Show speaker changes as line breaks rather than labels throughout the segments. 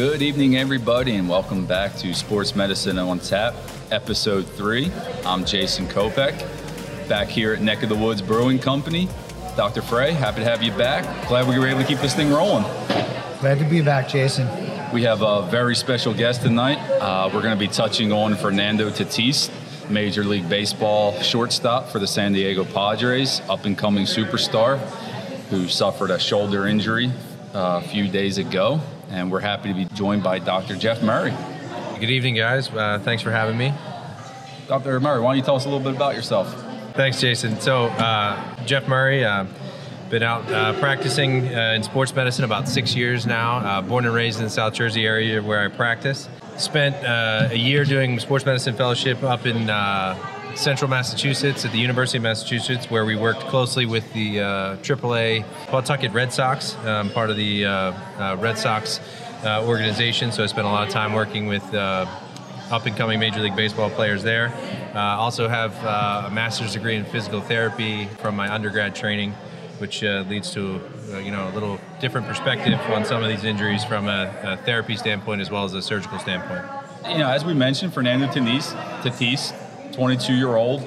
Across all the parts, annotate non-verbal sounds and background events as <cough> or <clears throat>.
Good evening, everybody, and welcome back to Sports Medicine on Tap, Episode 3. I'm Jason Kopek, back here at Neck of the Woods Brewing Company. Dr. Frey, happy to have you back. Glad we were able to keep this thing rolling.
Glad to be back, Jason.
We have a very special guest tonight. Uh, we're going to be touching on Fernando Tatis, Major League Baseball shortstop for the San Diego Padres, up and coming superstar who suffered a shoulder injury uh, a few days ago. And we're happy to be joined by Dr. Jeff Murray.
Good evening, guys. Uh, thanks for having me.
Dr. Murray, why don't you tell us a little bit about yourself?
Thanks, Jason. So, uh, Jeff Murray, uh, been out uh, practicing uh, in sports medicine about six years now. Uh, born and raised in the South Jersey area where I practice. Spent uh, a year doing sports medicine fellowship up in central Massachusetts at the University of Massachusetts, where we worked closely with the uh, AAA Pawtucket Red Sox, um, part of the uh, uh, Red Sox uh, organization. So I spent a lot of time working with uh, up and coming Major League Baseball players there. Uh, also have a master's degree in physical therapy from my undergrad training, which leads to you know a little different perspective on some of these injuries from a, a therapy standpoint as well as a surgical standpoint.
You know, as we mentioned, Fernando Tatis, Tatis 22 year old,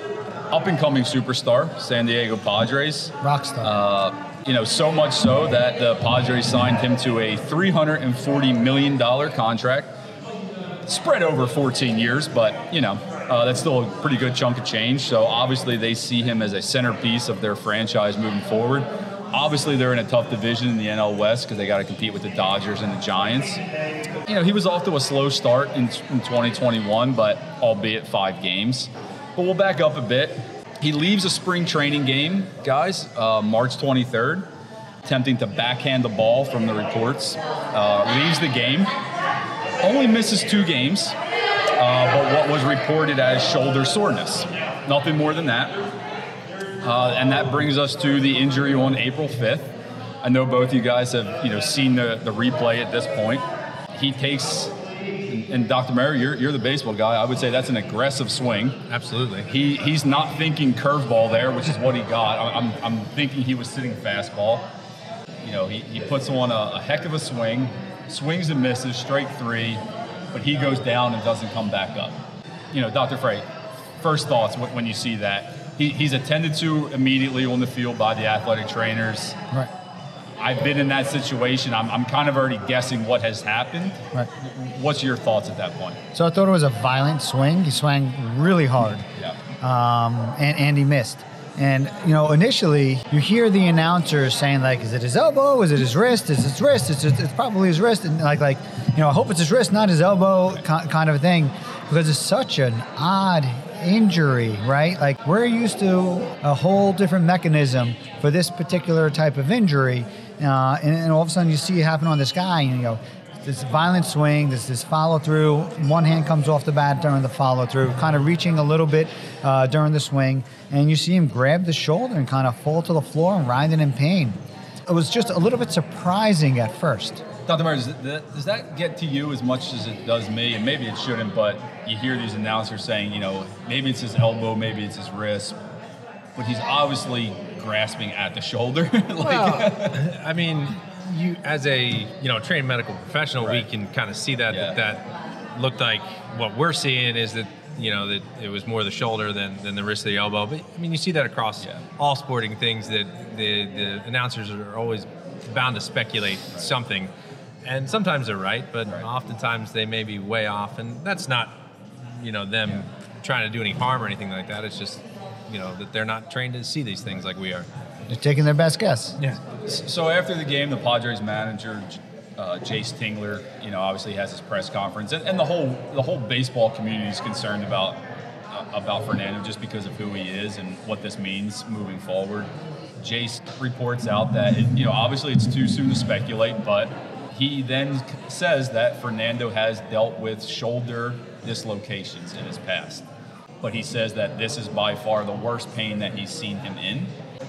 up and coming superstar, San Diego Padres.
Rockstar.
Uh, you know, so much so that the Padres signed him to a $340 million contract, spread over 14 years, but, you know, uh, that's still a pretty good chunk of change. So obviously they see him as a centerpiece of their franchise moving forward. Obviously, they're in a tough division in the NL West because they got to compete with the Dodgers and the Giants. You know, he was off to a slow start in, in 2021, but albeit five games. But we'll back up a bit. He leaves a spring training game, guys, uh, March 23rd, attempting to backhand the ball from the reports. Uh, leaves the game, only misses two games, uh, but what was reported as shoulder soreness. Nothing more than that. Uh, and that brings us to the injury on April 5th. I know both you guys have you know seen the, the replay at this point. He takes, and, Dr. Murray, you're, you're the baseball guy. I would say that's an aggressive swing.
Absolutely.
He he's not thinking curveball there, which is what he got. I'm, I'm thinking he was sitting fastball. You know, he, he puts on a, a heck of a swing, swings and misses, straight three, but he goes down and doesn't come back up. You know, Dr. Frey, first thoughts when you see that he, he's attended to immediately on the field by the athletic trainers.
Right.
I've been in that situation. I'm, I'm kind of already guessing what has happened.
Right.
What's your thoughts at that point?
So I thought it was a violent swing. He swung really hard.
Yeah.
Um, and, and he missed. And you know, initially you hear the announcer saying like, "Is it his elbow? Is it his wrist? Is it his wrist? It's, it's probably his wrist." And like, like you know, I hope it's his wrist, not his elbow, kind of a thing, because it's such an odd injury, right? Like we're used to a whole different mechanism for this particular type of injury, uh, and, and, all of a sudden you see it happen on this guy, and you know, this violent swing, this this follow through. One hand comes off the bat during the follow through, kind of reaching a little bit uh, during the swing, and you see him grab the shoulder and kind of fall to the floor and writhing in pain. It was just a little bit surprising at first.
Dr. Myers, does that, get to you as much as it does me? And maybe it shouldn't, but you hear these announcers saying, you know, maybe it's his elbow, maybe it's his wrist, but he's obviously grasping at the shoulder. <laughs> like,
well, <laughs> I mean, you as a you know trained medical professional, right. we can kind of see that, yeah. that that looked like what we're seeing is that you know that it was more the shoulder than, than the wrist of the elbow. But I mean, you see that across yeah. all sporting things that the the announcers are always bound to speculate something and sometimes they're right, but right. oftentimes they may be way off, and that's not, you know, them yeah. trying to do any harm or anything like that. It's just, you know, that they're not trained to see these things like we are.
They're taking their best guess.
Yeah.
So after the game, the Padres manager, uh, Jayce Tingler, you know, obviously has his press conference, and, and the whole the whole baseball community is concerned about uh, about Fernando just because of who he is and what this means moving forward. Jayce reports out that it, you know obviously it's too soon to speculate, but he then says that Fernando has dealt with shoulder dislocations in his past. But he says that this is by far the worst pain that he's seen him in.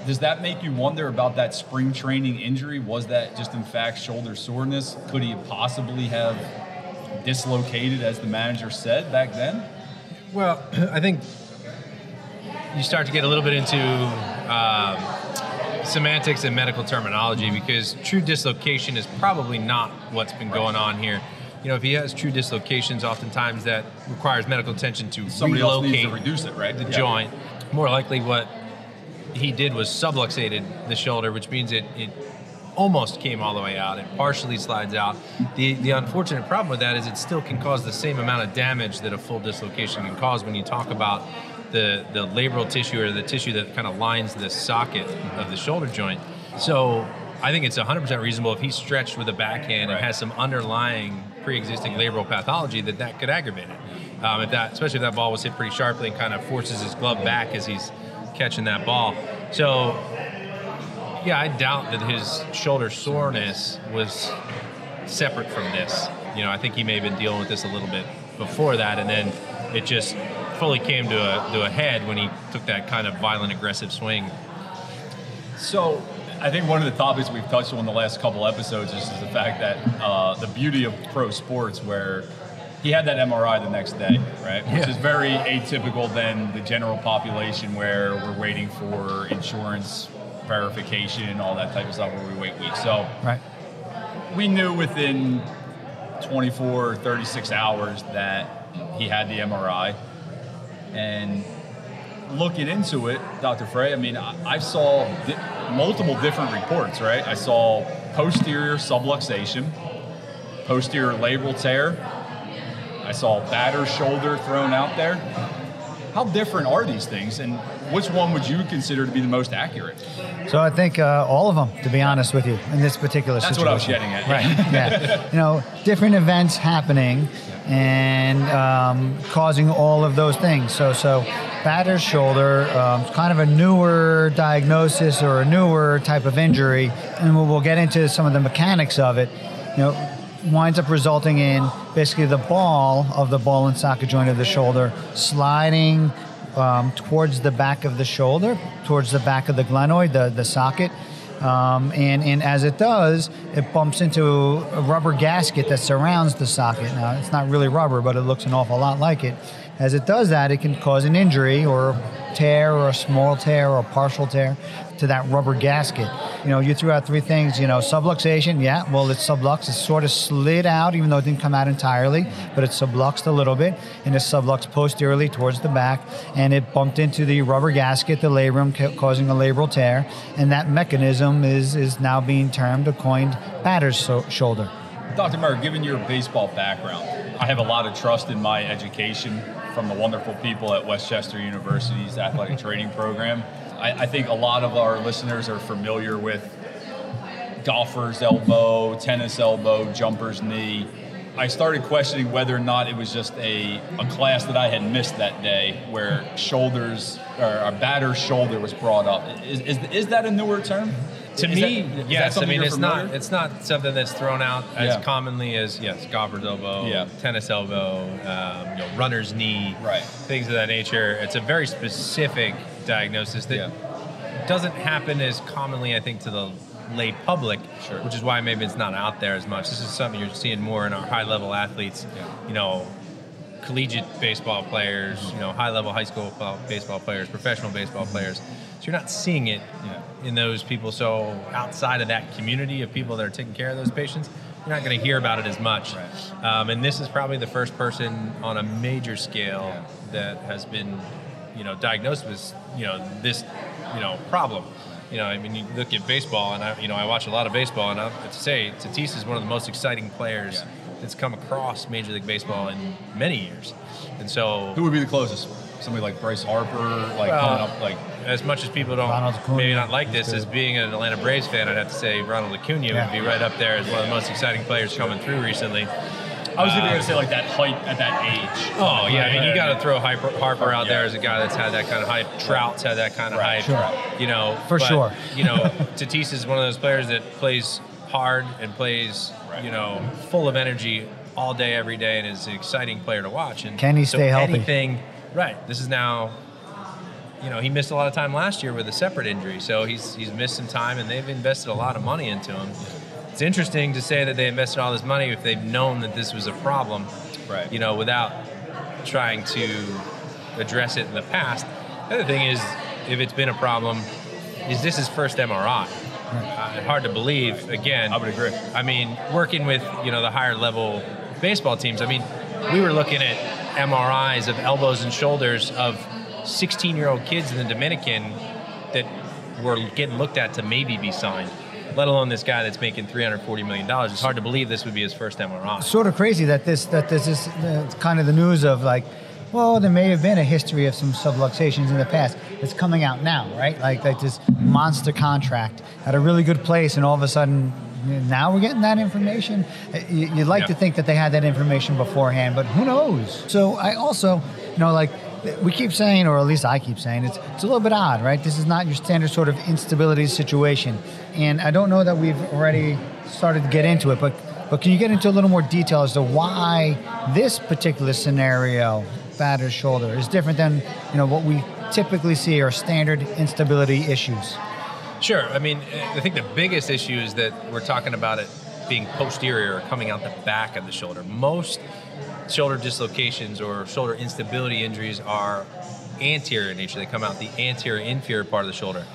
Does that make you wonder about that spring training injury? Was that just in fact shoulder soreness? Could he possibly have dislocated, as the manager said back then?
Well, <clears throat> I think you start to get a little bit into um, semantics and medical terminology because true dislocation is probably not what's been going on here. you know, if he has true dislocations, oftentimes that requires medical attention to
Somebody
relocate
to reduce it, right?
the
Yeah.
joint. More likely, what he did was subluxated the shoulder, which means it, it almost came all the way out. It partially slides out. The the unfortunate problem with that is it still can cause the same amount of damage that a full dislocation can cause when you talk about the the labral tissue or the tissue that kind of lines the socket of the shoulder joint. So I think it's 100% reasonable if he's stretched with a backhand
Right.
and has some underlying pre-existing labral pathology that that could aggravate it. Um, if that, especially if that ball was hit pretty sharply and kind of forces his glove back as he's catching that ball. So yeah, I doubt that his shoulder soreness was separate from this. You know, I think he may have been dealing with this a little bit before that, and then it just fully came to a to a head when he took that kind of violent, aggressive swing.
So, I think one of the topics we've touched on in the last couple episodes is the fact that uh, the beauty of pro sports, where he had that MRI the next day, right? Which
Yeah.
is very atypical than the general population, where we're waiting for insurance verification, all that type of stuff, where we wait weeks. So,
Right.
we knew within 24 or 36 hours that he had the MRI. And looking into it, Dr. Frey, I mean, I, I saw di- multiple different reports, right? I saw posterior subluxation, posterior labral tear. I saw batter shoulder thrown out there. How different are these things, and which one would you consider to be the most accurate?
So I think uh, all of them, to be honest with you, in this particular
That's
situation.
That's what I was getting at.
Right. yeah. You know, different events happening and um, causing all of those things. So, so batter's shoulder, um, kind of a newer diagnosis or a newer type of injury, and we'll, we'll get into some of the mechanics of it. You know, winds up resulting in basically the ball of the ball and socket joint of the shoulder sliding um, towards the back of the shoulder, towards the back of the glenoid, the, the socket. Um, and, and as it does, it bumps into a rubber gasket that surrounds the socket. Now, it's not really rubber, but it looks an awful lot like it. As it does that, it can cause an injury or tear or a small tear or a partial tear to that rubber gasket. You know, you threw out three things, you know, subluxation, yeah, well, it's sublux, it's sort of slid out, even though it didn't come out entirely, but it subluxed a little bit, and it subluxed posteriorly towards the back, and it bumped into the rubber gasket, the labrum, ca- causing a labral tear, and that mechanism is, is now being termed a coined batter's so- shoulder.
Dr. Murray, given your baseball background, I have a lot of trust in my education from the wonderful people at West Chester University's athletic training program. I, I think a lot of our listeners are familiar with golfer's elbow, tennis elbow, jumper's knee. I started questioning whether or not it was just a, a class that I had missed that day where shoulders or a batter's shoulder was brought up. Is, is, is that a newer term?
To
Is
me,
that
yes. I mean, it's
familiar?
not it's not something that's thrown out as
Yeah.
commonly as yes, golfer's elbow,
Yeah.
tennis elbow, um, you know, runner's knee,
Right.
things of that nature. It's a very specific diagnosis that
Yeah.
doesn't happen as commonly, I think, to the lay public,
Sure.
which is why maybe it's not out there as much. This is something you're seeing more in our high level athletes.
Yeah.
You know, collegiate baseball players, you know, high level high school baseball players, professional baseball players. So you're not seeing it
Yeah.
in those people. So outside of that community of people that are taking care of those patients, you're not going to hear about it as much.
Right.
Um, and this is probably the first person on a major scale
Yeah.
that has been, you know, diagnosed with, you know, this, you know, problem. You know, I mean, you look at baseball, and I, you know, I watch a lot of baseball, and I have to say, Tatis is one of the most exciting players
Yeah.
that's come across Major League Baseball in many years. And so,
Who would be the closest? Somebody like Bryce Harper, like
Well,
coming up, like
as much as people don't
Ronald Acuna
maybe not like this,
is
as being an Atlanta Braves fan, I'd have to say Ronald Acuna
Yeah.
would be right up there as one of the most exciting players coming through recently.
I was even going to uh, say like that height at that age.
Oh yeah, I mean you got to throw Hyper, Harper out there as a guy that's had that kind of hype. Trout's had that kind of
Right,
hype.
sure.
You know,
For
but,
sure.
you know, <laughs> Tatis is one of those players that plays hard and plays,
Right.
you know, full of energy all day, every day, and is an exciting player to watch. And
Can he
so
stay healthy?
Anything, right? This is now. You know, he missed a lot of time last year with a separate injury, so he's he's missed some time, and they've invested a lot of money into him. It's interesting to say that they invested all this money if they've known that this was a problem,
Right.
You know, without trying to address it in the past. The other thing is, if it's been a problem, is this his first MRI? Uh, hard to believe. Again,
I would agree.
I mean, working with you know the higher level baseball teams. I mean, we were looking at MRIs of elbows and shoulders of 16 year old kids in the Dominican that were getting looked at to maybe be signed. Let alone this guy that's making 340 million dollars. It's hard to believe this would be his first MRI.
Sort of crazy that this that this is uh, kind of the news of like, well, there may have been a history of some subluxations in the past. It's coming out now, right? Like like this monster contract at a really good place, and all of a sudden. Now we're getting that information. You- You'd like
Yeah.
to think that they had that information beforehand, but who knows? So I also, you know, like we keep saying, or at least I keep saying, it's it's a little bit odd, right? This is not your standard sort of instability situation, and I don't know that we've already started to get into it, but but can you get into a little more detail as to why this particular scenario, batter's shoulder, is different than you know what we typically see are standard instability issues?
Sure. I mean, I think the biggest issue is that we're talking about it being posterior or coming out the back of the shoulder. Most shoulder dislocations or shoulder instability injuries are anterior in nature. They come out the anterior inferior part of the shoulder.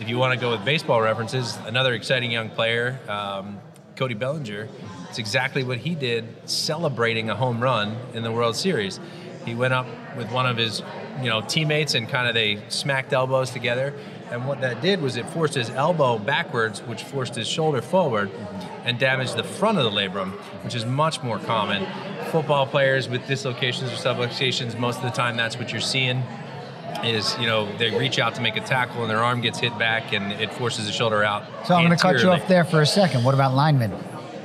If you want to go with baseball references, another exciting young player, um, Cody Bellinger, it's exactly what he did celebrating a home run in the World Series. He went up with one of his, you know, teammates and kind of they smacked elbows together. And what that did was it forced his elbow backwards, which forced his shoulder forward and damaged the front of the labrum, which is much more common. Football players with dislocations or subluxations, most of the time that's what you're seeing is, you know, they reach out to make a tackle and their arm gets hit back and it forces the shoulder out.
So I'm going to cut you off there for a second. What about linemen,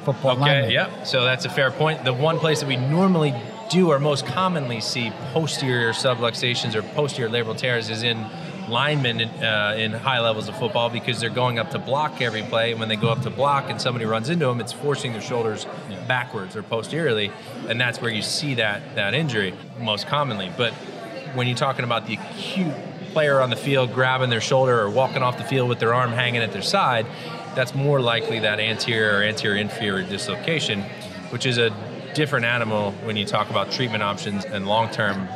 football
Okay,
linemen?
yep. So that's a fair point. The one place that we normally do or most commonly see posterior subluxations or posterior labral tears is in linemen in, uh, in high levels of football because they're going up to block every play. And when they go up to block and somebody runs into them, it's forcing their shoulders backwards or posteriorly, and that's where you see that that injury most commonly. But when you're talking about the acute player on the field grabbing their shoulder or walking off the field with their arm hanging at their side, that's more likely that anterior or anterior inferior dislocation, which is a different animal when you talk about treatment options and long term.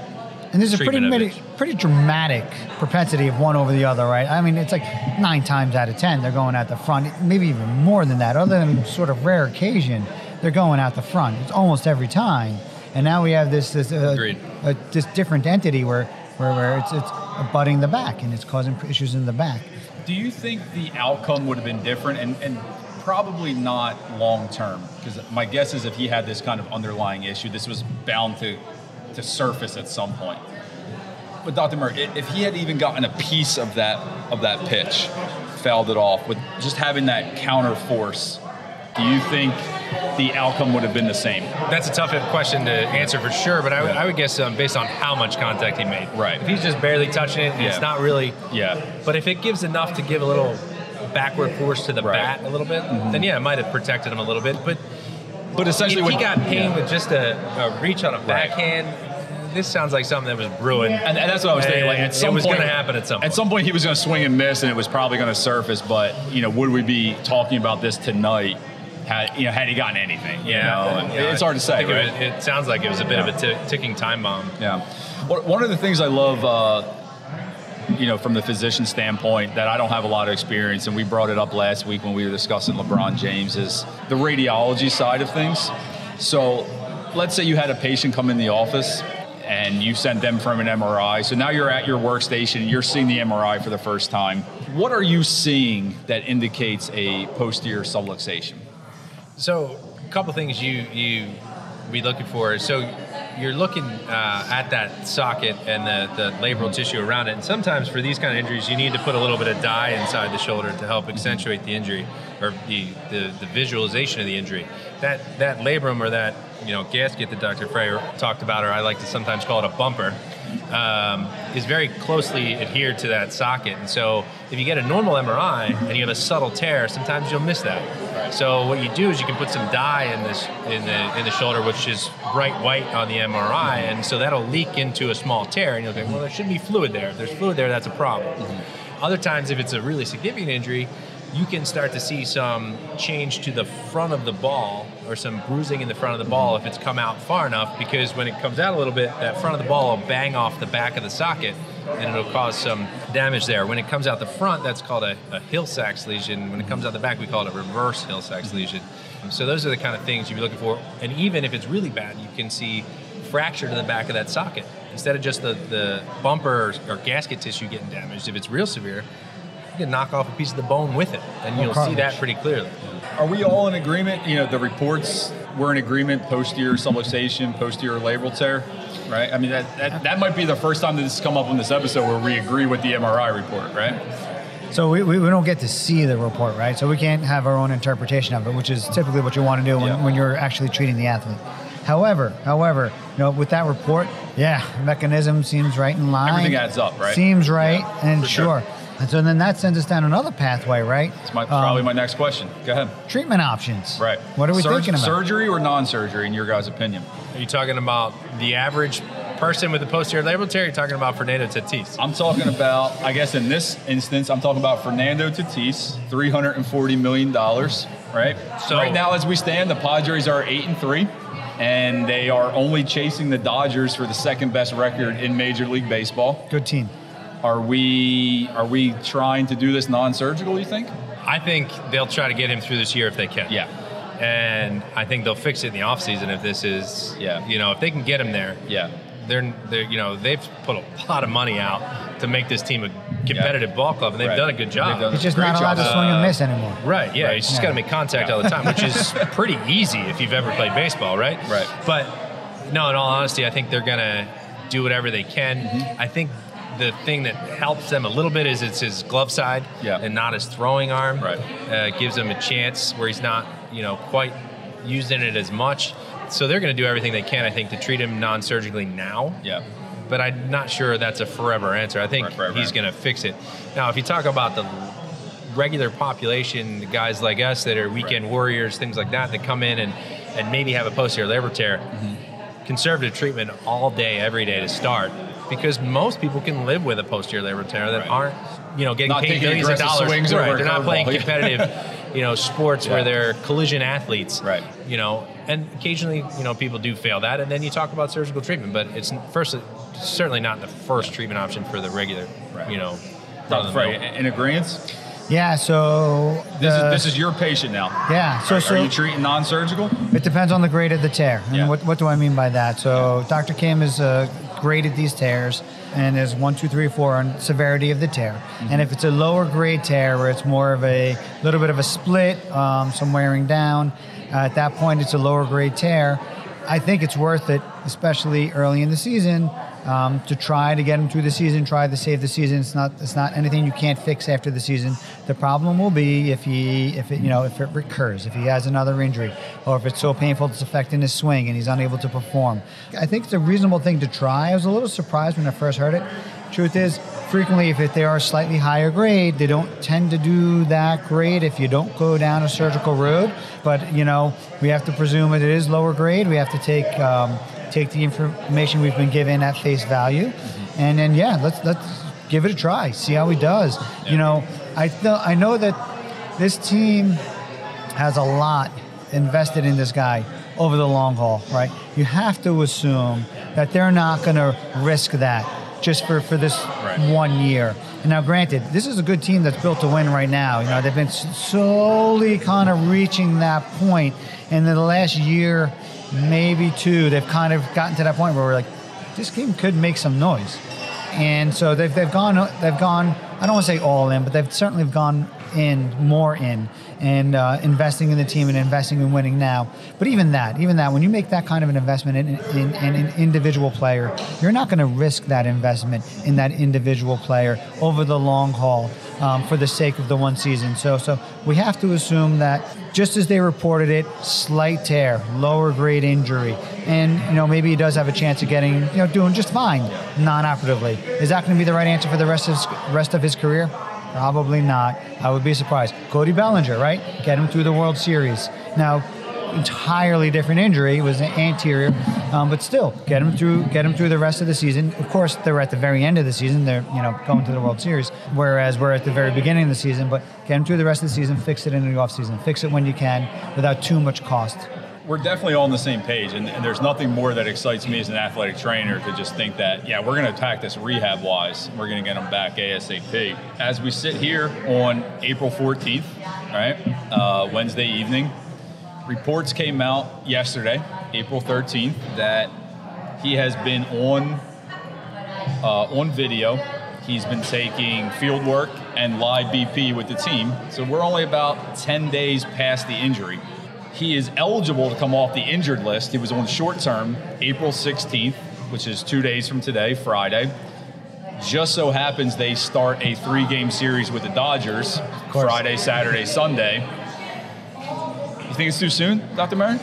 And there's a pretty many, pretty dramatic propensity of one over the other, right? I mean, it's like nine times out of ten they're going at the front, maybe even more than that. Other than sort of rare occasion, they're going out the front. It's almost every time. And now we have this this uh, uh, this different entity where where, where it's it's abutting the back and it's causing issues in the back.
Do you think the outcome would have been different and, and probably not long term? Because my guess is if he had this kind of underlying issue, this was bound to, to surface at some point. But Dr. Murray, if he had even gotten a piece of that of that pitch, fouled it off with just having that counter force, do you think the outcome would have been the same?
That's a tough question to answer for sure, but I would, I would guess um, based on how much contact he made.
Right.
If he's just barely touching it, and it's not really
Yeah.
But if it gives enough to give a little backward force to the
Right.
bat a little bit, then yeah, it might have protected him a little bit. But
But essentially,
he
when-
got pain
yeah.
with just a, a reach on a backhand, this sounds like something that was brewing.
And, and that's what I was thinking. Like at some
it was going to happen at some point.
At some point, he was going to swing and miss, and it was probably going to surface. But you know, would we be talking about this tonight? Had you know, had he gotten anything? you know? And
yeah,
it's hard to say.
think it was- It, sounds like it was a bit of a t- ticking time bomb.
Yeah. One one of the things I love, uh, you know, from the physician standpoint, that I don't have a lot of experience, and we brought it up last week when we were discussing LeBron James, is the radiology side of things. So, let's say you had a patient come in the office and you sent them from an MRI. So now you're at your workstation, you're seeing the MRI for the first time. What are you seeing that indicates a posterior subluxation?
So, a couple things you you be looking for. So, you're looking uh, at that socket and the, the labral tissue around it. And sometimes for these kind of injuries, you need to put a little bit of dye inside the shoulder to help accentuate the injury or the, the, the visualization of the injury. That that labrum or that you know gasket that Dr. Frey talked about, or I like to sometimes call it a bumper, um, is very closely adhered to that socket. And so, if you get a normal MRI and you have a subtle tear, sometimes you'll miss that. So what you do is you can put some dye in this in the in the shoulder, which is bright white on the MRI, and so that'll leak into a small tear, and you'll think, well, there shouldn't be fluid there. If there's fluid there, that's a problem. Other times, if it's a really significant injury, you can start to see some change to the front of the ball or some bruising in the front of the ball if it's come out far enough, because when it comes out a little bit, that front of the ball will bang off the back of the socket and it'll cause some damage there. When it comes out the front, that's called a, a Hill-Sachs lesion. When it comes out the back, we call it a reverse Hill-Sachs lesion. Um, so those are the kind of things you'd be looking for. And even if it's really bad, you can see fracture to the back of that socket instead of just the, the bumper or gasket tissue getting damaged. If it's real severe, you can knock off a piece of the bone with it, and you'll see that pretty clearly.
Are we all in agreement? You know, the reports were in agreement posterior subluxation, posterior labral tear, right? I mean, that, that, that might be the first time that this has come up on this episode where we agree with the MRI report, right?
So we, we, we don't get to see the report, right? So we can't have our own interpretation of it, which is typically what you want to do when,
Yeah.
when you're actually treating the athlete. However, however, you know, with that report, yeah, mechanism seems right in line.
Everything adds up, right?
Seems right,
Yeah,
and
sure.
sure. And so then that sends us down another pathway, right?
It's my,
Um,
probably my next question. Go ahead.
treatment options.
Right.
What are we
Surg-
thinking about?
Surgery or non-surgery, in your guys' opinion?
Are you talking about the average person with a posterior labral tear? Or are talking about Fernando Tatis?
I'm talking about, I guess in this instance, I'm talking about Fernando Tatis, $340 million, right?
So-
right now, as we stand, the Padres are 8 and 3, and they are only chasing the Dodgers for the second best record in Major League Baseball.
Good team.
Are we are we trying to do this non-surgical, you think?
I think they'll try to get him through this year if they can.
Yeah.
And I think they'll fix it in the offseason if this is,
Yeah.
you know, if they can get him there.
Yeah.
They're, they're, you know, they've put a lot of money out to make this team a competitive ball club, and they've
Right.
done a good job.
They've
He's just not allowed
job.
to swing and
Uh,
miss anymore.
Right, yeah,
Right.
he's just
Yeah.
got to make contact
Yeah.
all the time, which is <laughs> pretty easy if you've ever played baseball, right?
Right.
But no, in all honesty, I think they're going to do whatever they can.
Mm-hmm.
I think the thing that helps them a little bit is it's his glove side
Yeah.
and not his throwing arm.
Right.
Uh, gives him a chance where he's not, you know, quite using it as much. So they're going to do everything they can, I think, to treat him non-surgically now
Yeah.
but I'm not sure that's a forever answer. I think
Right, right,
he's going to fix it. Now, if you talk about the regular population, the guys like us that are weekend warriors, things like that, that come in and, and maybe have a posterior labral tear,
Mm-hmm.
conservative treatment all day, every day to start, because most people can live with a posterior labral tear that
Right.
aren't, you know, getting
Not
paid millions of
aggressive
dollars.
swings
Right, they're not playing
curveball. <laughs>
competitive, you know, sports
Yeah.
where they're collision athletes.
Right.
You know, and occasionally, you know, people do fail that, and then you talk about surgical treatment, but it's first certainly not the first treatment option for the regular,
Right.
you know.
Dr. Frey,
run-of-the-mill.
in agreement?
Yeah, so
This
the-
is this is your patient now.
yeah. So
Are,
so
are you treating non-surgical?
It depends on the grade of the tear. And
Yeah.
what, what do I mean by that? So Dr. Kim is uh, graded these tears and there's one, two, three, four on severity of the tear. And if it's a lower grade tear where it's more of a little bit of a split, um, some wearing down, uh, at that point it's a lower grade tear. I think it's worth it, especially early in the season, um, to try to get him through the season, try to save the season. It's not it's not anything you can't fix after the season. The problem will be if he if it you know if it recurs, if he has another injury, or if it's so painful it's affecting his swing and he's unable to perform. I think it's a reasonable thing to try. I was a little surprised when I first heard it. Truth is, frequently if they are slightly higher grade, they don't tend to do that great if you don't go down a surgical road. But you know, we have to presume that it is lower grade. We have to take um, take the information we've been given at face value, and then yeah, let's let's give it a try, see how he does. You know, I th- I know that this team has a lot invested in this guy over the long haul, right? You have to assume that they're not going to risk that just for, for this
Right.
one year. And now, granted, this is a good team that's built to win right now. You know, they've been slowly kind of reaching that point, and in the last year, maybe two, they've kind of gotten to that point where we're like, this game could make some noise. And so they've, they've gone they've gone I don't want to say all in, but they've certainly gone in more in and uh, investing in the team and investing in winning now. But even that, even that, when you make that kind of an investment in, in, in an individual player, you're not going to risk that investment in that individual player over the long haul um, for the sake of the one season. So so we have to assume that just as they reported it, slight tear, lower grade injury, and you know maybe he does have a chance of getting you know doing just fine non-operatively. Is that going to be the right answer for the rest of his, rest of his career? Probably not. I would be surprised. Cody Bellinger, right? Get him through the World Series. Now, entirely different injury. It was an anterior, um, but still get him through. Get him through the rest of the season. Of course, they're at the very end of the season. They're you know going to the World Series, whereas we're at the very beginning of the season. But get him through the rest of the season. Fix it in the off season. Fix it when you can, without too much cost.
We're definitely all on the same page, and, and there's nothing more that excites me as an athletic trainer to just think that, yeah, we're going to attack this rehab wise. We're going to get them back ASAP. As we sit here on April 14th, right, uh, Wednesday evening, reports came out yesterday, April 13th, that he has been on uh, on video. He's been taking field work and live BP with the team. So we're only about 10 days past the injury. He is eligible to come off the injured list. He was on short term April 16th, which is two days from today, Friday. Just so happens they start a three game series with the Dodgers Friday, Saturday, Sunday. You think it's too soon, Dr. Murray?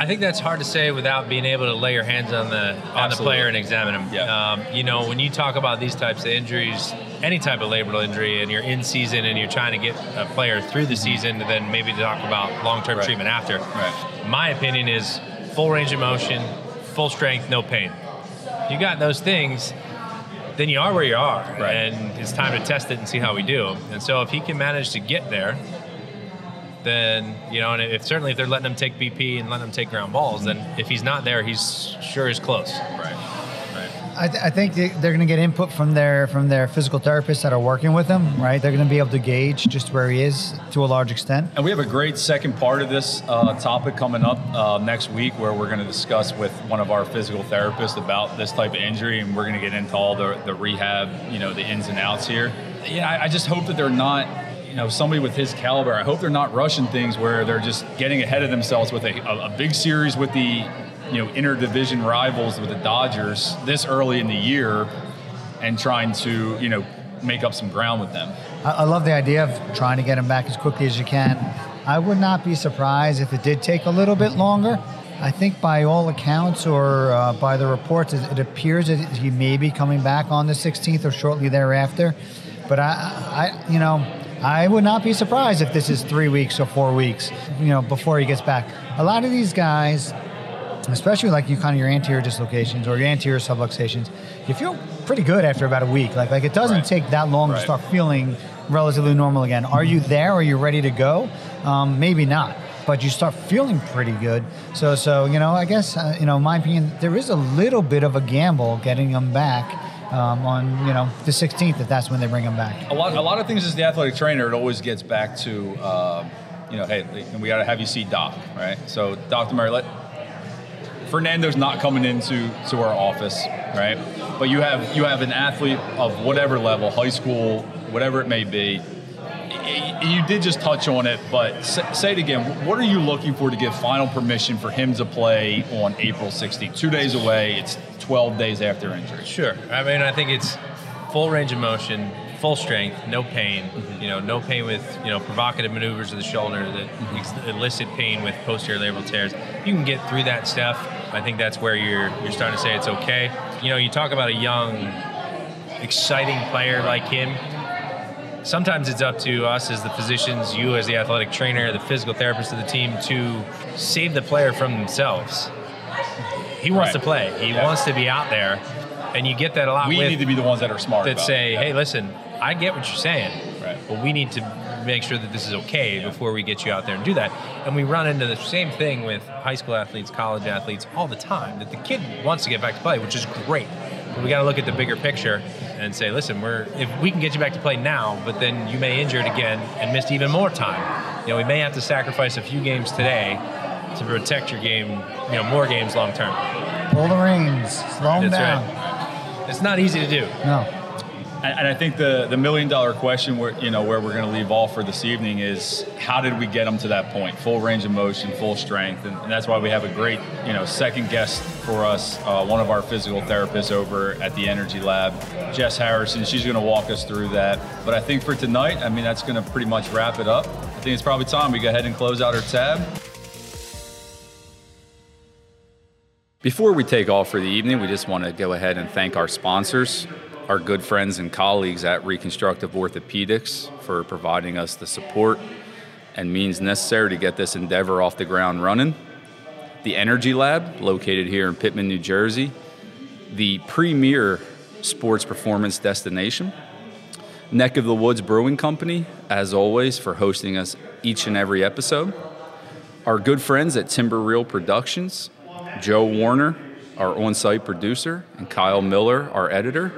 I think that's hard to say without being able to lay your hands on the on the player and examine him.
Yeah.
Um, you know, when you talk about these types of injuries, any type of labral injury, and you're in season and you're trying to get a player through the season, and then maybe talk about long term
Right.
treatment after.
Right.
My opinion is full range of motion, full strength, no pain. You got those things, then you are where you are,
Right.
and it's time to test it and see how we do. And so if he can manage to get there, then you know, and if certainly if they're letting him take BP and letting him take ground balls, then if he's not there, he's sure is close.
Right.
I, th- I think they- they're going to get input from their from their physical therapists that are working with him. Right, they're going to be able to gauge just where he is to a large extent.
And we have a great second part of this uh, topic coming up uh, next week where we're going to discuss with one of our physical therapists about this type of injury and we're going to get into all the, the rehab, you know, the ins and outs here. Yeah, I, I just hope that they're not, you know, somebody with his caliber, I hope they're not rushing things where they're just getting ahead of themselves with a, a, a big series with the, you know, interdivision rivals with the Dodgers this early in the year and trying to, you know, make up some ground with them.
I, love the idea of trying to get him back as quickly as you can. I would not be surprised if it did take a little bit longer. I think by all accounts or uh, by the reports, it, it appears that he may be coming back on the 16th or shortly thereafter. But I, I, you know, I would not be surprised if this is three weeks or four weeks, you know, before he gets back. A lot of these guys, especially like you kind of your anterior dislocations or your anterior subluxations, you feel pretty good after about a week. Like like it doesn't
Right.
take that long to start feeling relatively normal again. Are you there? Are you ready to go? Um, maybe not, but you start feeling pretty good. So so you know I guess uh, you know in my opinion there is a little bit of a gamble getting them back. Um, on you know the 16th, if that's when they bring them back.
a lot, a lot of things as the athletic trainer, it always gets back to, uh, you know, hey, we got to have you see Doc, right? So, Dr. Murray, Fernando's not coming into to our office, right? But you have you have an athlete of whatever level, high school, whatever it may be. You did just touch on it, but say it again. What are you looking for to give final permission for him to play on April 16th? Two days away. It's 12 days after injury.
Sure. I mean, I think it's full range of motion, full strength, no pain. Mm-hmm. You know, no pain with you know provocative maneuvers of the shoulder that mm-hmm. ex- elicit pain with posterior labral tears. You can get through that stuff. I think that's where you're you're starting to say it's okay. You know, you talk about a young, exciting player like him. Sometimes it's up to us as the physicians, you as the athletic trainer, the physical therapist of the team, to save the player from themselves. He wants
Right.
to play. He
Yeah.
wants to be out there, and you get that a lot
We need to be the ones that are smart.
that say. "Hey, listen, I get what you're saying,
Right.
but we need to make sure that this is okay before we get you out there and do that." And we run into the same thing with high school athletes, college athletes all the time. That the kid wants to get back to play, which is great, but we got to look at the bigger picture and say, "Listen, we're if we can get you back to play now, but then you may injure it again and miss even more time. You know, we may have to sacrifice a few games today." To protect your game, you know, more games long term.
Pull the reins, slow them
That's
down.
right. It's not easy to do.
No.
And, and I think the the million dollar question, where you know where we're going to leave off for this evening is how did we get them to that point? Full range of motion, full strength, and, and that's why we have a great you know second guest for us, uh, one of our physical therapists over at the Energy Lab, Jess Harrison. She's going to walk us through that. But I think for tonight, I mean that's going to pretty much wrap it up. I think it's probably time we go ahead and close out our tab. Before we take off for the evening, we just want to go ahead and thank our sponsors, our good friends and colleagues at Reconstructive Orthopedics for providing us the support and means necessary to get this endeavor off the ground running. The Energy Lab, located here in Pitman, New Jersey, the premier sports performance destination. Neck of the Woods Brewing Company, as always, for hosting us each and every episode. Our good friends at Timber Reel Productions, Joe Warner, our on site producer, and Kyle Miller, our editor.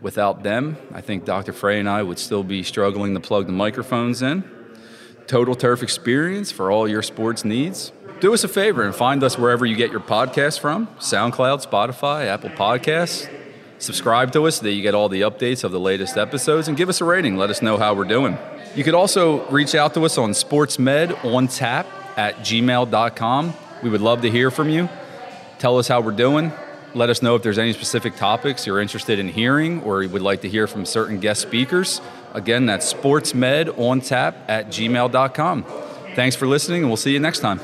Without them, I think Dr. Frey and I would still be struggling to plug the microphones in. total turf experience for all your sports needs. Do us a favor and find us wherever you get your podcasts from SoundCloud, Spotify, Apple Podcasts. Subscribe to us so that you get all the updates of the latest episodes and give us a rating. Let us know how we're doing. You could also reach out to us on sportsmedontap at gmail.com. We would love to hear from you. Tell us how we're doing. Let us know if there's any specific topics you're interested in hearing or you would like to hear from certain guest speakers. Again, that's sportsmedontap at gmail.com. Thanks for listening, and we'll see you next time.